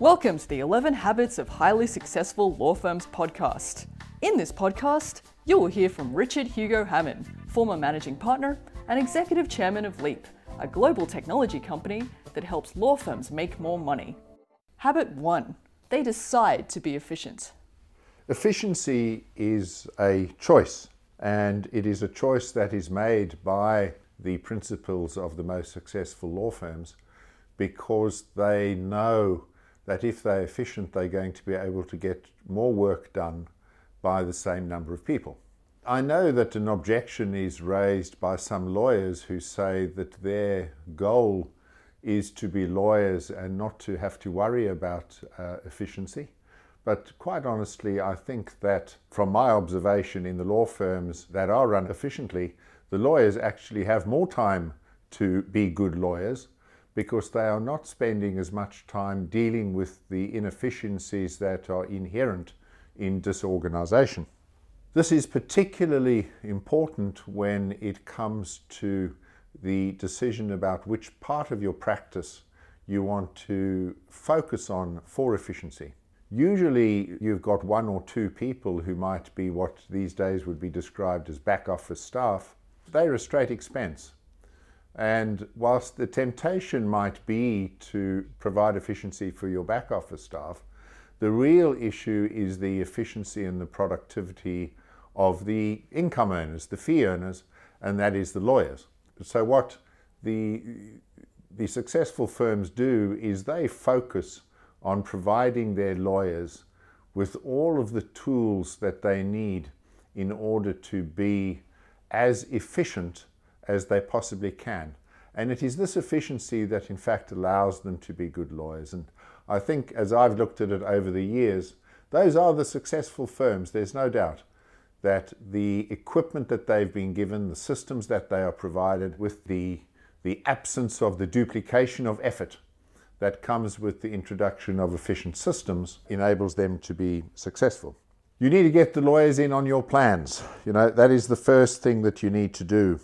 Welcome to the 11 Habits of Highly Successful Law Firms podcast. In this podcast, you will hear from Richard Hugo Hamman, former managing partner and executive chairman of Leap, a global technology company that helps law firms make more money. Habit 1 They decide to be efficient. Efficiency is a choice, and it is a choice that is made by the principals of the most successful law firms because they know that if they're efficient, they're going to be able to get more work done by the same number of people. I know that an objection is raised by some lawyers who say that their goal is to be lawyers and not to have to worry about uh, efficiency. But quite honestly, I think that from my observation in the law firms that are run efficiently, the lawyers actually have more time to be good lawyers because they are not spending as much time dealing with the inefficiencies that are inherent in disorganization. This is particularly important when it comes to the decision about which part of your practice you want to focus on for efficiency. Usually, you've got one or two people who might be what these days would be described as back office staff. They're a straight expense. And whilst the temptation might be to provide efficiency for your back office staff, the real issue is the efficiency and the productivity of the income earners, the fee earners, and that is the lawyers. So, what the, the successful firms do is they focus on providing their lawyers with all of the tools that they need in order to be as efficient as they possibly can. And it is this efficiency that, in fact, allows them to be good lawyers. And I think, as I've looked at it over the years, those are the successful firms, there's no doubt that the equipment that they've been given, the systems that they are provided with, the, the absence of the duplication of effort that comes with the introduction of efficient systems enables them to be successful. You need to get the lawyers in on your plans. You know, that is the first thing that you need to do.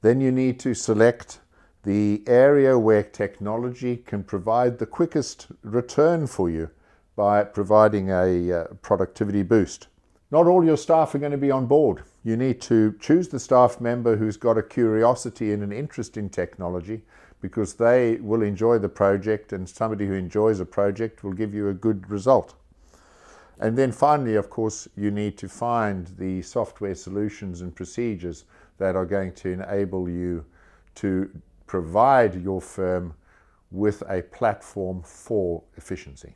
Then you need to select the area where technology can provide the quickest return for you by providing a uh, productivity boost. Not all your staff are going to be on board. You need to choose the staff member who's got a curiosity and an interest in technology because they will enjoy the project, and somebody who enjoys a project will give you a good result. And then finally, of course, you need to find the software solutions and procedures that are going to enable you to provide your firm with a platform for efficiency.